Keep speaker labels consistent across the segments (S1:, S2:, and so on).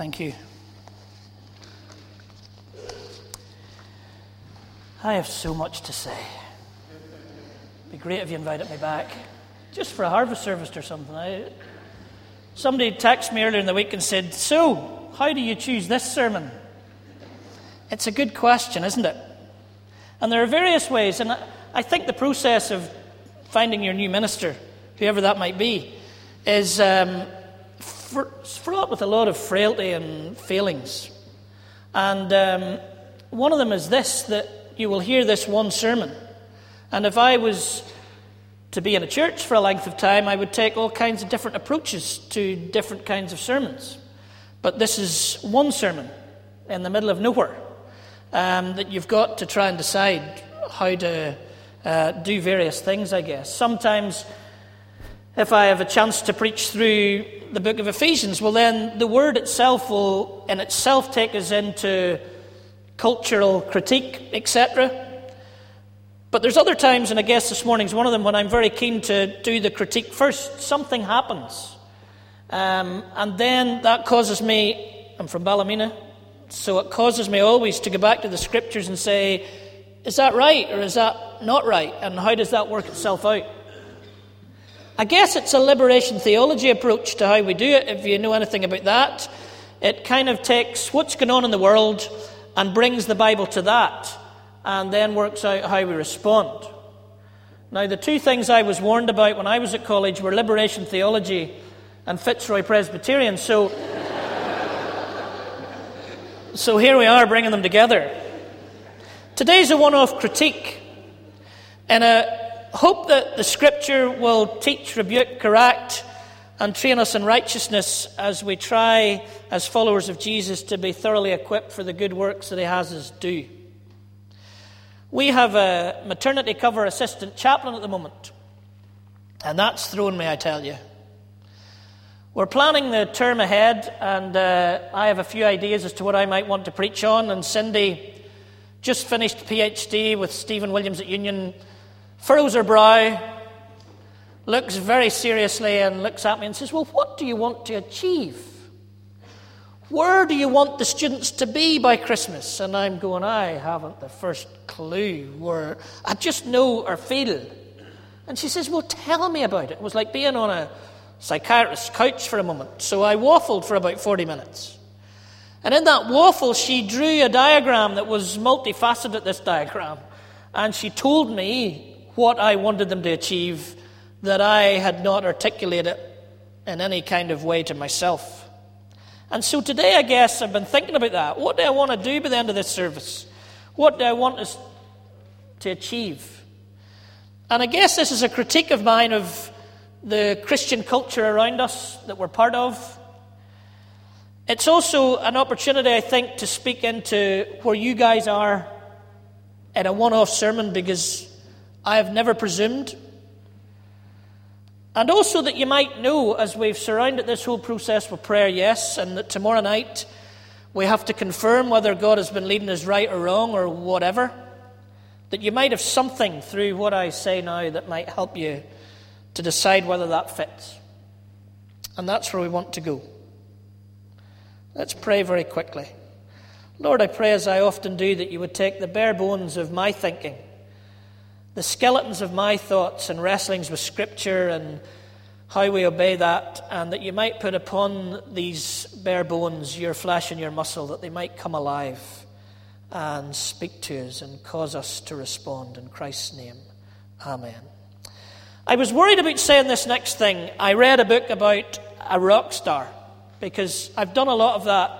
S1: Thank you. I have so much to say. It'd be great if you invited me back, just for a harvest service or something. I, somebody texted me earlier in the week and said, So, how do you choose this sermon? It's a good question, isn't it? And there are various ways, and I think the process of finding your new minister, whoever that might be, is um, fraught with a lot of frailty and failings. And um, one of them is this that you will hear this one sermon. And if I was to be in a church for a length of time, I would take all kinds of different approaches to different kinds of sermons. But this is one sermon in the middle of nowhere um, that you've got to try and decide how to uh, do various things, I guess. Sometimes, if I have a chance to preach through the book of Ephesians, well, then the word itself will in itself take us into cultural critique, etc. But there's other times, and I guess this morning's one of them, when I'm very keen to do the critique first. Something happens. Um, and then that causes me, I'm from Ballymena, so it causes me always to go back to the scriptures and say, is that right or is that not right? And how does that work itself out? I guess it's a liberation theology approach to how we do it, if you know anything about that. It kind of takes what's going on in the world and brings the Bible to that, and then works out how we respond. Now, the two things I was warned about when I was at college were liberation theology and Fitzroy Presbyterian. So, so here we are bringing them together. Today's a one off critique and a hope that the scripture will teach, rebuke, correct, and train us in righteousness as we try, as followers of Jesus, to be thoroughly equipped for the good works that He has us do. We have a maternity cover assistant chaplain at the moment, and that's thrown me, I tell you. We're planning the term ahead, and uh, I have a few ideas as to what I might want to preach on. And Cindy just finished PhD with Stephen Williams at Union furrows her brow, looks very seriously, and looks at me and says, Well, what do you want to achieve? Where do you want the students to be by Christmas? And I'm going, I haven't the first clue where I just know or feel. And she says, Well, tell me about it. It was like being on a psychiatrist's couch for a moment. So I waffled for about 40 minutes. And in that waffle, she drew a diagram that was multifaceted, this diagram. And she told me what I wanted them to achieve that I had not articulated in any kind of way to myself. And so today, I guess, I've been thinking about that. What do I want to do by the end of this service? What do I want us to achieve? And I guess this is a critique of mine of the Christian culture around us that we're part of. It's also an opportunity, I think, to speak into where you guys are in a one off sermon because I have never presumed. And also that you might know, as we've surrounded this whole process with prayer, yes, and that tomorrow night we have to confirm whether God has been leading us right or wrong or whatever, that you might have something through what I say now that might help you to decide whether that fits. And that's where we want to go. Let's pray very quickly. Lord, I pray as I often do that you would take the bare bones of my thinking the skeletons of my thoughts and wrestlings with Scripture and how we obey that, and that you might put upon these bare bones your flesh and your muscle, that they might come alive and speak to us and cause us to respond. In Christ's name, Amen. I was worried about saying this next thing. I read a book about a rock star because I've done a lot of that.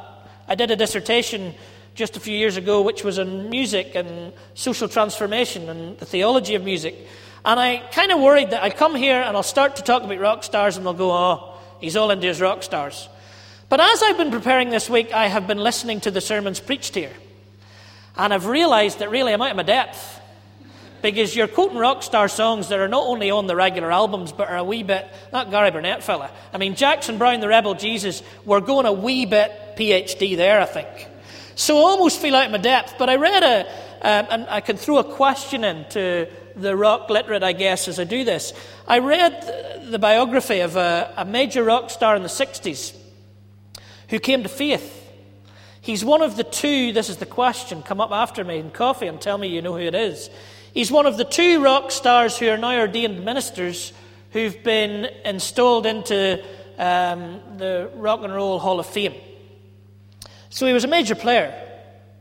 S1: I did a dissertation just a few years ago, which was on music and social transformation and the theology of music. And I kind of worried that I'd come here and I'll start to talk about rock stars and they'll go, oh, he's all into his rock stars. But as I've been preparing this week, I have been listening to the sermons preached here. And I've realized that really I'm out of my depth. Because you're quoting rock star songs that are not only on the regular albums, but are a wee bit, not Gary Burnett fella. I mean, Jackson Browne, the Rebel Jesus, we're going a wee bit PhD there, I think. So I almost feel out of my depth. But I read a, um, and I can throw a question into the rock literate, I guess, as I do this. I read the biography of a, a major rock star in the 60s who came to faith. He's one of the two, this is the question, come up after me in coffee and tell me you know who it is. He's one of the two rock stars who are now ordained ministers who've been installed into um, the Rock and Roll Hall of Fame. So he was a major player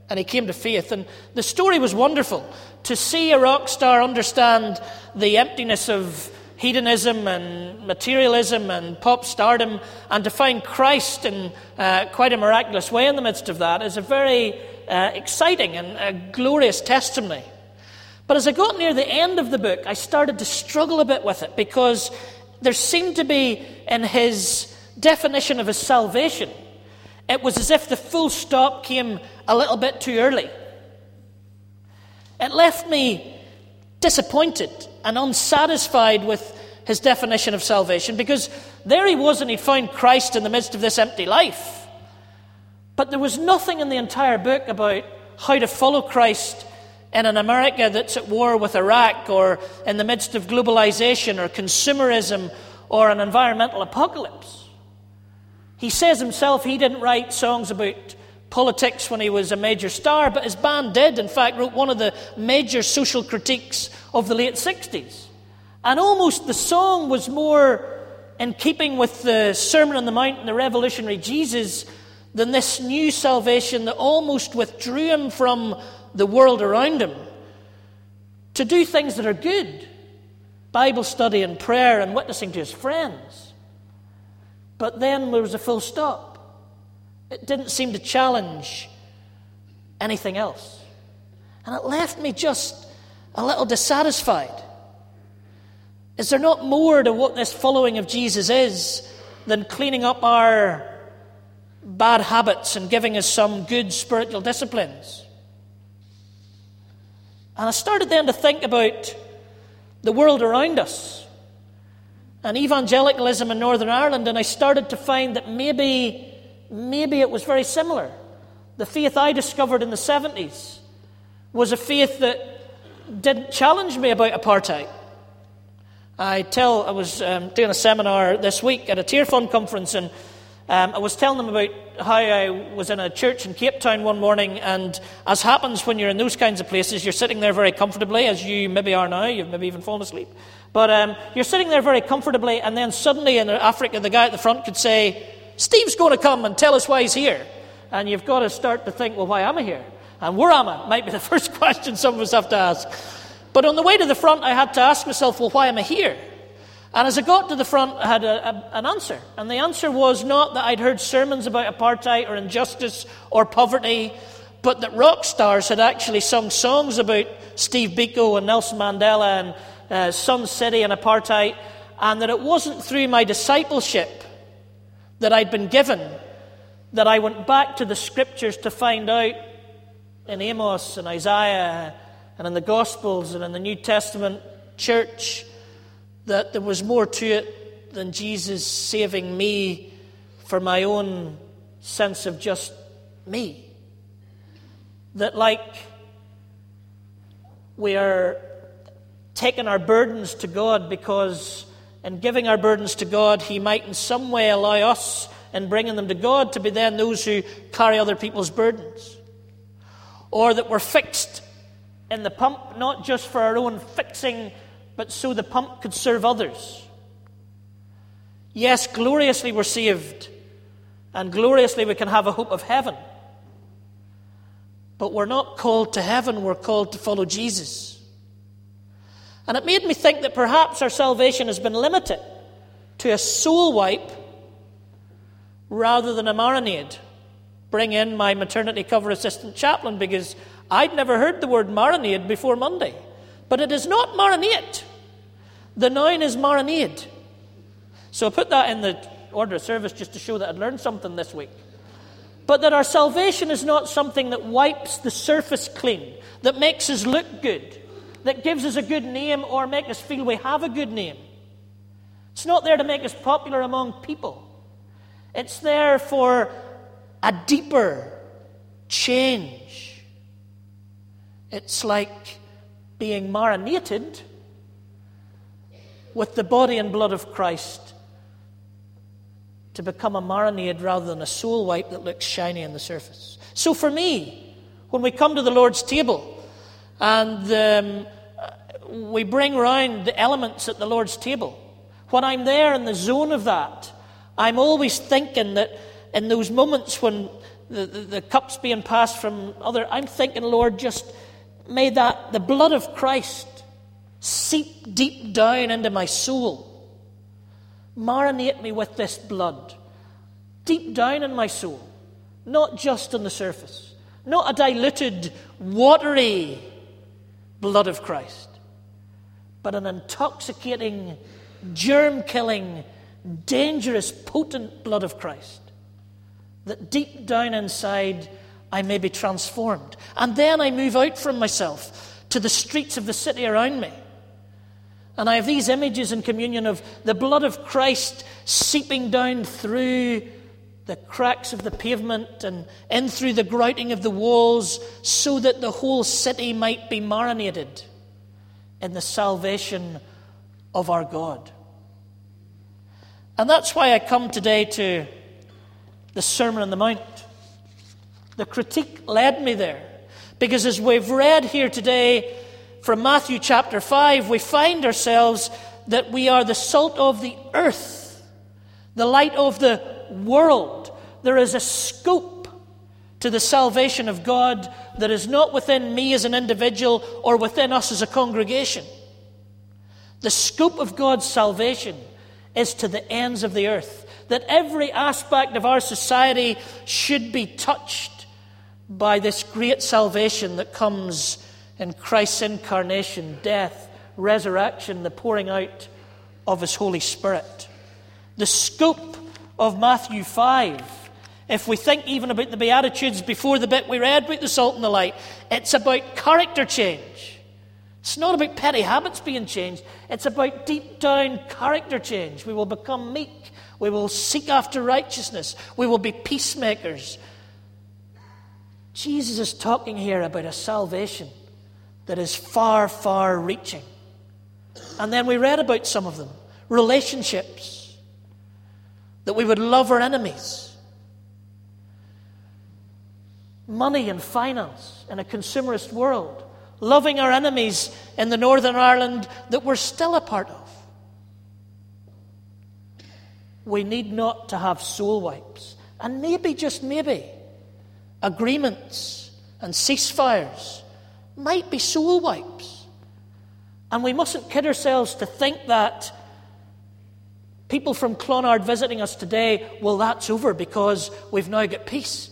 S1: and he came to faith. And the story was wonderful to see a rock star understand the emptiness of hedonism and materialism and pop stardom, and to find Christ in uh, quite a miraculous way in the midst of that is a very uh, exciting and a glorious testimony. But as I got near the end of the book, I started to struggle a bit with it because there seemed to be in his definition of his salvation, it was as if the full stop came a little bit too early. It left me disappointed and unsatisfied with his definition of salvation because there he was and he'd found Christ in the midst of this empty life. But there was nothing in the entire book about how to follow Christ in an America that's at war with Iraq or in the midst of globalization or consumerism or an environmental apocalypse. He says himself he didn't write songs about politics when he was a major star, but his band did. In fact, wrote one of the major social critiques of the late 60s. And almost the song was more in keeping with the Sermon on the Mount and the revolutionary Jesus than this new salvation that almost withdrew him from the world around him to do things that are good Bible study and prayer and witnessing to his friends. But then there was a full stop. It didn't seem to challenge anything else. And it left me just a little dissatisfied. Is there not more to what this following of Jesus is than cleaning up our bad habits and giving us some good spiritual disciplines? And I started then to think about the world around us and evangelicalism in Northern Ireland, and I started to find that maybe maybe it was very similar. The faith I discovered in the 70s was a faith that didn't challenge me about apartheid. I tell, I was um, doing a seminar this week at a Tearfund conference, and um, I was telling them about how I was in a church in Cape Town one morning, and as happens when you're in those kinds of places, you're sitting there very comfortably, as you maybe are now, you've maybe even fallen asleep. But um, you're sitting there very comfortably, and then suddenly in Africa, the guy at the front could say, Steve's going to come and tell us why he's here. And you've got to start to think, well, why am I here? And where am I? Might be the first question some of us have to ask. But on the way to the front, I had to ask myself, well, why am I here? And as I got to the front, I had a, a, an answer. And the answer was not that I'd heard sermons about apartheid or injustice or poverty, but that rock stars had actually sung songs about Steve Biko and Nelson Mandela and Sun City and apartheid, and that it wasn't through my discipleship that I'd been given that I went back to the scriptures to find out in Amos and Isaiah and in the Gospels and in the New Testament church that there was more to it than Jesus saving me for my own sense of just me. That, like, we are taking our burdens to God because in giving our burdens to God, He might in some way allow us, in bringing them to God, to be then those who carry other people's burdens. Or that we're fixed in the pump, not just for our own fixing, but so the pump could serve others. Yes, gloriously we're saved, and gloriously we can have a hope of heaven. But we're not called to heaven, we're called to follow Jesus. And it made me think that perhaps our salvation has been limited to a soul wipe rather than a marinade. Bring in my maternity cover assistant chaplain because I'd never heard the word marinade before Monday. But it is not marinate. The noun is marinade. So I put that in the order of service just to show that I'd learned something this week. But that our salvation is not something that wipes the surface clean, that makes us look good that gives us a good name or make us feel we have a good name. It's not there to make us popular among people. It's there for a deeper change. It's like being marinated with the body and blood of Christ to become a marinade rather than a soul wipe that looks shiny on the surface. So for me, when we come to the Lord's table and um, we bring round the elements at the Lord's table, when I'm there in the zone of that, I'm always thinking that in those moments when the, the, the cup's being passed from other, I'm thinking, Lord, just may that the blood of Christ seep deep down into my soul. Marinate me with this blood deep down in my soul, not just on the surface, not a diluted, watery blood of Christ, but an intoxicating, germ killing, dangerous, potent blood of Christ. That deep down inside I may be transformed. And then I move out from myself to the streets of the city around me and I have these images in communion of the blood of Christ seeping down through the cracks of the pavement and in through the grouting of the walls so that the whole city might be marinated in the salvation of our God. And that's why I come today to the Sermon on the Mount. The critique led me there. Because as we've read here today, from Matthew chapter 5, we find ourselves that we are the salt of the earth, the light of the world. There is a scope to the salvation of God that is not within me as an individual or within us as a congregation. The scope of God's salvation is to the ends of the earth, that every aspect of our society should be touched by this great salvation that comes in Christ's incarnation, death, resurrection, the pouring out of His Holy Spirit. The scope of Matthew 5, if we think even about the Beatitudes before the bit we read about the salt and the light, it's about character change. It's not about petty habits being changed, it's about deep down character change. We will become meek, we will seek after righteousness, we will be peacemakers. Jesus is talking here about a salvation that is far, far reaching. And then we read about some of them relationships, that we would love our enemies, money and finance in a consumerist world, loving our enemies in the Northern Ireland that we're still a part of. We need not to have soul wipes, and maybe, just maybe, agreements and ceasefires might be soul wipes. And we mustn't kid ourselves to think that people from Clonard visiting us today, well, that's over because we've now got peace.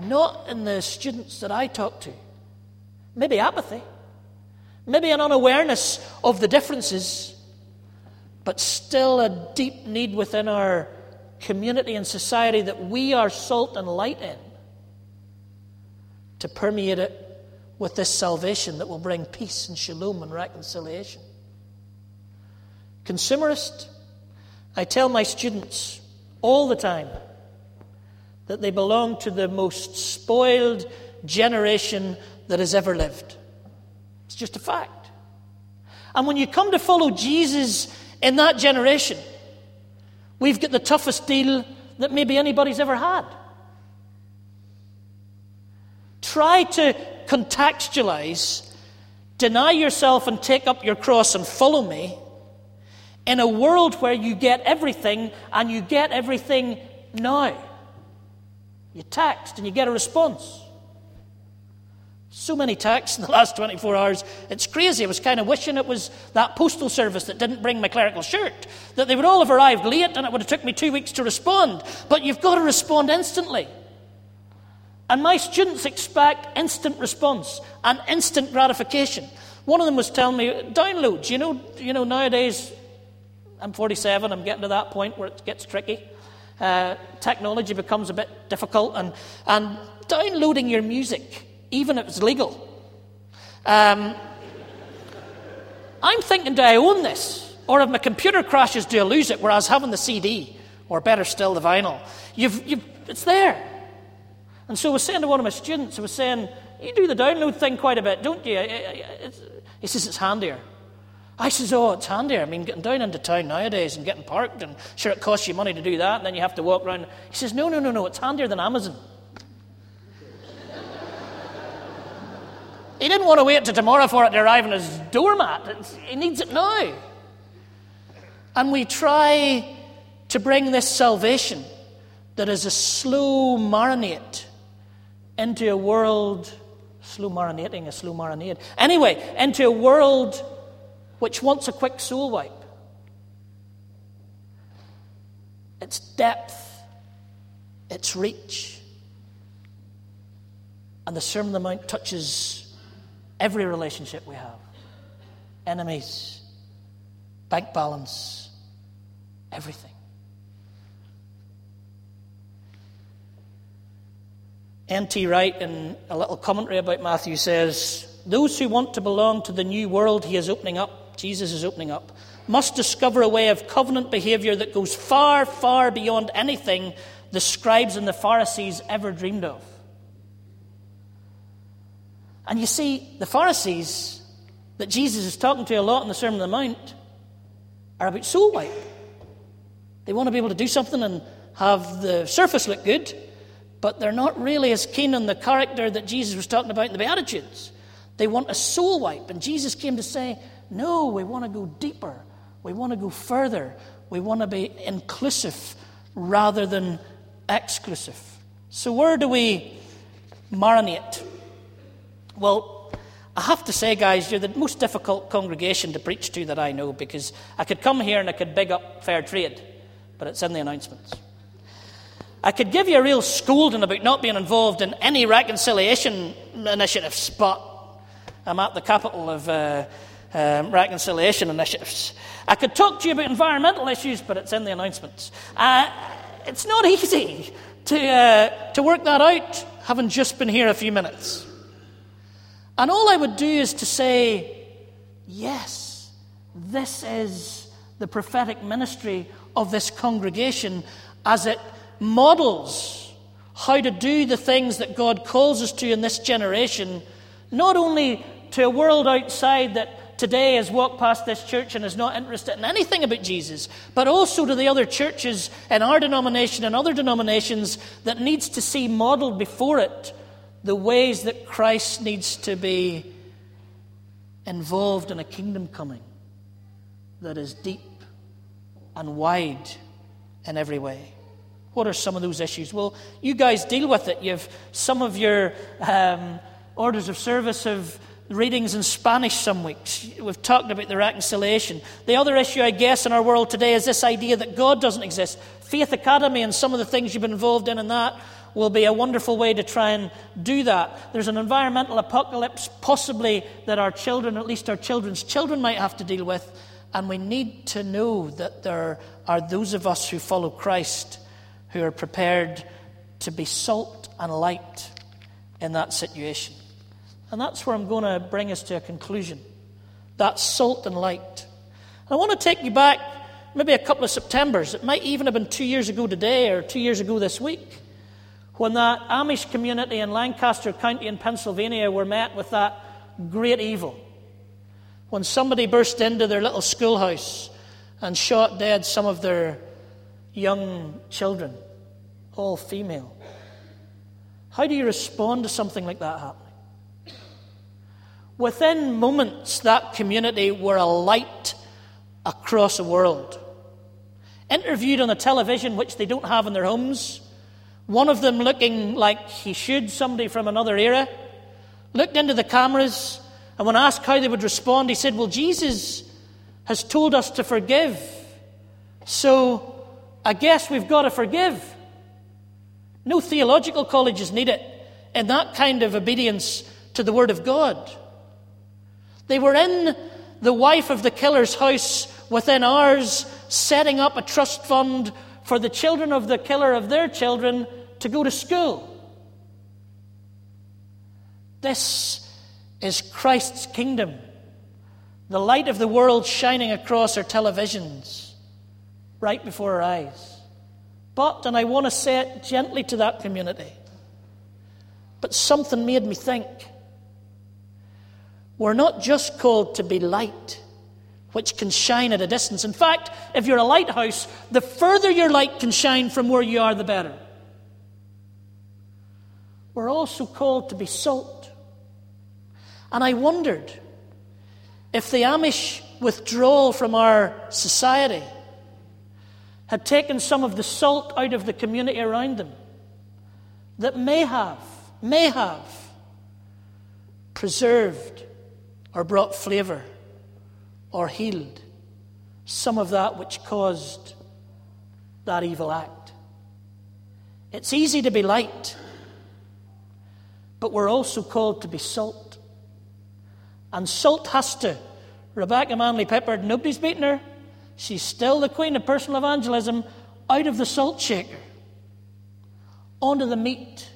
S1: Not in the students that I talk to. Maybe apathy. Maybe an unawareness of the differences, but still a deep need within our community and society that we are salt and light in to permeate it with this salvation that will bring peace and shalom and reconciliation. Consumerist, I tell my students all the time that they belong to the most spoiled generation that has ever lived. It's just a fact. And when you come to follow Jesus in that generation, we've got the toughest deal that maybe anybody's ever had. Try to contextualize, deny yourself and take up your cross and follow me in a world where you get everything and you get everything now. You text and you get a response. So many texts in the last 24 hours, it's crazy. I was kind of wishing it was that postal service that didn't bring my clerical shirt, that they would all have arrived late and it would have took me two weeks to respond. But you've got to respond instantly. And my students expect instant response and instant gratification. One of them was telling me, downloads. You know, you know nowadays, I'm 47, I'm getting to that point where it gets tricky. Uh, technology becomes a bit difficult, and, and downloading your music, even if it's legal. Um, I'm thinking, do I own this? Or if my computer crashes, do I lose it? Whereas having the CD, or better still, the vinyl, you've, you've, it's there. And so I was saying to one of my students, I was saying, You do the download thing quite a bit, don't you? He says, It's handier. I says, Oh, it's handy. I mean, getting down into town nowadays and getting parked, and sure, it costs you money to do that, and then you have to walk around. He says, No, no, no, no, it's handier than Amazon. he didn't want to wait till tomorrow for it to arrive on his doormat. It's, he needs it now. And we try to bring this salvation that is a slow marinade into a world, slow marinating, a slow marinade. Anyway, into a world which wants a quick soul wipe. Its depth, its reach. And the Sermon on the Mount touches every relationship we have enemies, bank balance, everything. N.T. Wright, in a little commentary about Matthew, says Those who want to belong to the new world he is opening up, Jesus is opening up, must discover a way of covenant behavior that goes far, far beyond anything the scribes and the Pharisees ever dreamed of. And you see, the Pharisees that Jesus is talking to a lot in the Sermon on the Mount are about soul wipe. They want to be able to do something and have the surface look good, but they're not really as keen on the character that Jesus was talking about in the Beatitudes. They want a soul wipe. And Jesus came to say, No, we want to go deeper. We want to go further. We want to be inclusive rather than exclusive. So, where do we marinate? Well, I have to say, guys, you're the most difficult congregation to preach to that I know because I could come here and I could big up fair trade, but it's in the announcements. I could give you a real scolding about not being involved in any reconciliation initiatives, but I'm at the capital of uh, um, reconciliation initiatives. I could talk to you about environmental issues, but it's in the announcements. Uh, it's not easy to, uh, to work that out, having just been here a few minutes. And all I would do is to say, yes, this is the prophetic ministry of this congregation as it models how to do the things that God calls us to in this generation, not only to a world outside that today has walked past this church and is not interested in anything about Jesus, but also to the other churches in our denomination and other denominations that needs to see modeled before it the ways that Christ needs to be involved in a kingdom coming that is deep and wide in every way. What are some of those issues? Well, you guys deal with it. You've some of your um, orders of service have readings in Spanish some weeks. We've talked about the reconciliation. The other issue, I guess, in our world today is this idea that God doesn't exist. Faith Academy and some of the things you've been involved in in that will be a wonderful way to try and do that. There's an environmental apocalypse, possibly, that our children, at least our children's children, might have to deal with. And we need to know that there are those of us who follow Christ who are prepared to be salt and light in that situation. And that's where I'm going to bring us to a conclusion. That salt and light. I want to take you back maybe a couple of Septembers. It might even have been two years ago today or two years ago this week when that Amish community in Lancaster County in Pennsylvania were met with that great evil. When somebody burst into their little schoolhouse and shot dead some of their young children, all female. How do you respond to something like that happening? Within moments, that community were a light across the world. Interviewed on the television, which they don't have in their homes, one of them looking like he should, somebody from another era, looked into the cameras, and when asked how they would respond, he said, Well, Jesus has told us to forgive. So I guess we've got to forgive. No theological colleges need it in that kind of obedience to the Word of God. They were in the wife of the killer's house within hours, setting up a trust fund for the children of the killer of their children to go to school. This is Christ's kingdom, the light of the world shining across our televisions right before our eyes. But, and I want to say it gently to that community, but something made me think. We're not just called to be light, which can shine at a distance. In fact, if you're a lighthouse, the further your light can shine from where you are, the better. We're also called to be salt. And I wondered if the Amish withdrawal from our society had taken some of the salt out of the community around them, that may have, may have preserved or brought flavour or healed some of that which caused that evil act. It's easy to be light, but we're also called to be salt. And salt has to. Rebecca Manley Pippert, nobody's beaten her. She's still the queen of personal evangelism out of the salt shaker, onto the meat,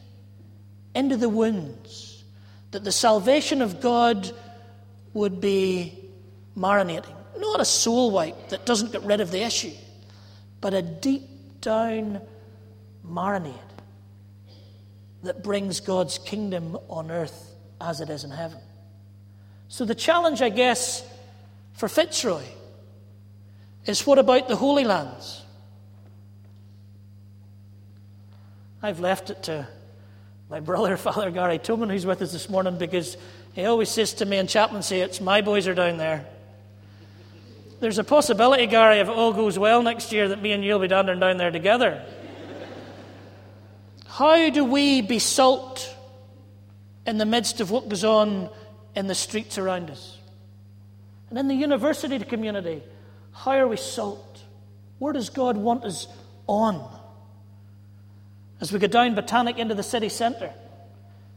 S1: into the wounds, that the salvation of God would be marinating. Not a soul wipe that doesn't get rid of the issue, but a deep down marinade that brings God's kingdom on earth as it is in heaven. So, the challenge, I guess, for Fitzroy is what about the Holy Lands? I've left it to my brother, Father Gary Toman, who's with us this morning, because he always says to me in chaplaincy, It's my boys are down there. There's a possibility, Gary, if it all goes well next year, that me and you will be down down there together. How do we be salt in the midst of what goes on in the streets around us? And in the university community, how are we salt? Where does God want us on? As we go down Botanic into the city centre,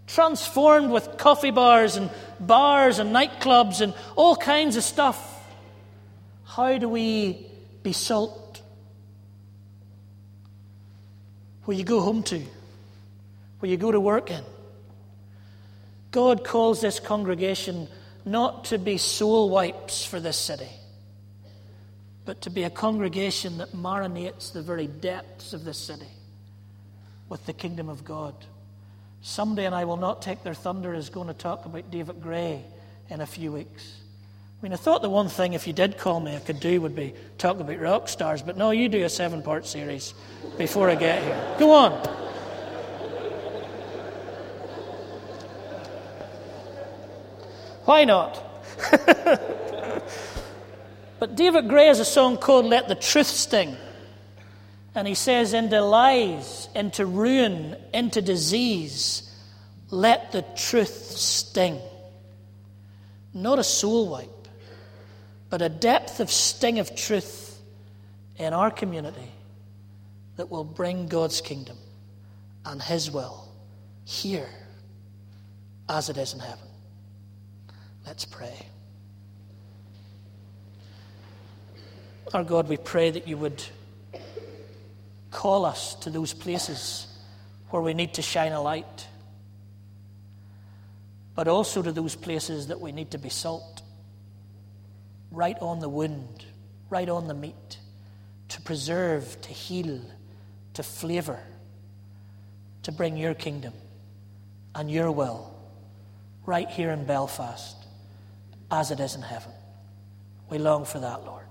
S1: transformed with coffee bars and bars and nightclubs and all kinds of stuff. How do we be salt? Where you go home to, where you go to work in. God calls this congregation not to be soul wipes for this city, but to be a congregation that marinates the very depths of this city with the kingdom of God. Somebody, and I will not take their thunder, is going to talk about David Gray in a few weeks. I mean, I thought the one thing, if you did call me, I could do would be talk about rock stars, but no, you do a seven part series before I get here. Go on. Why not? but David Gray has a song called Let the Truth Sting. And he says, into lies, into ruin, into disease, let the truth sting. Not a soul wipe but a depth of sting of truth in our community that will bring God's kingdom and His will here as it is in heaven. Let's pray. Our God, we pray that you would call us to those places where we need to shine a light, but also to those places that we need to be salt right on the wound, right on the meat, to preserve, to heal, to flavor, to bring your kingdom and your will right here in Belfast as it is in heaven. We long for that, Lord.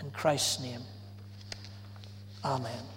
S1: In Christ's name, amen.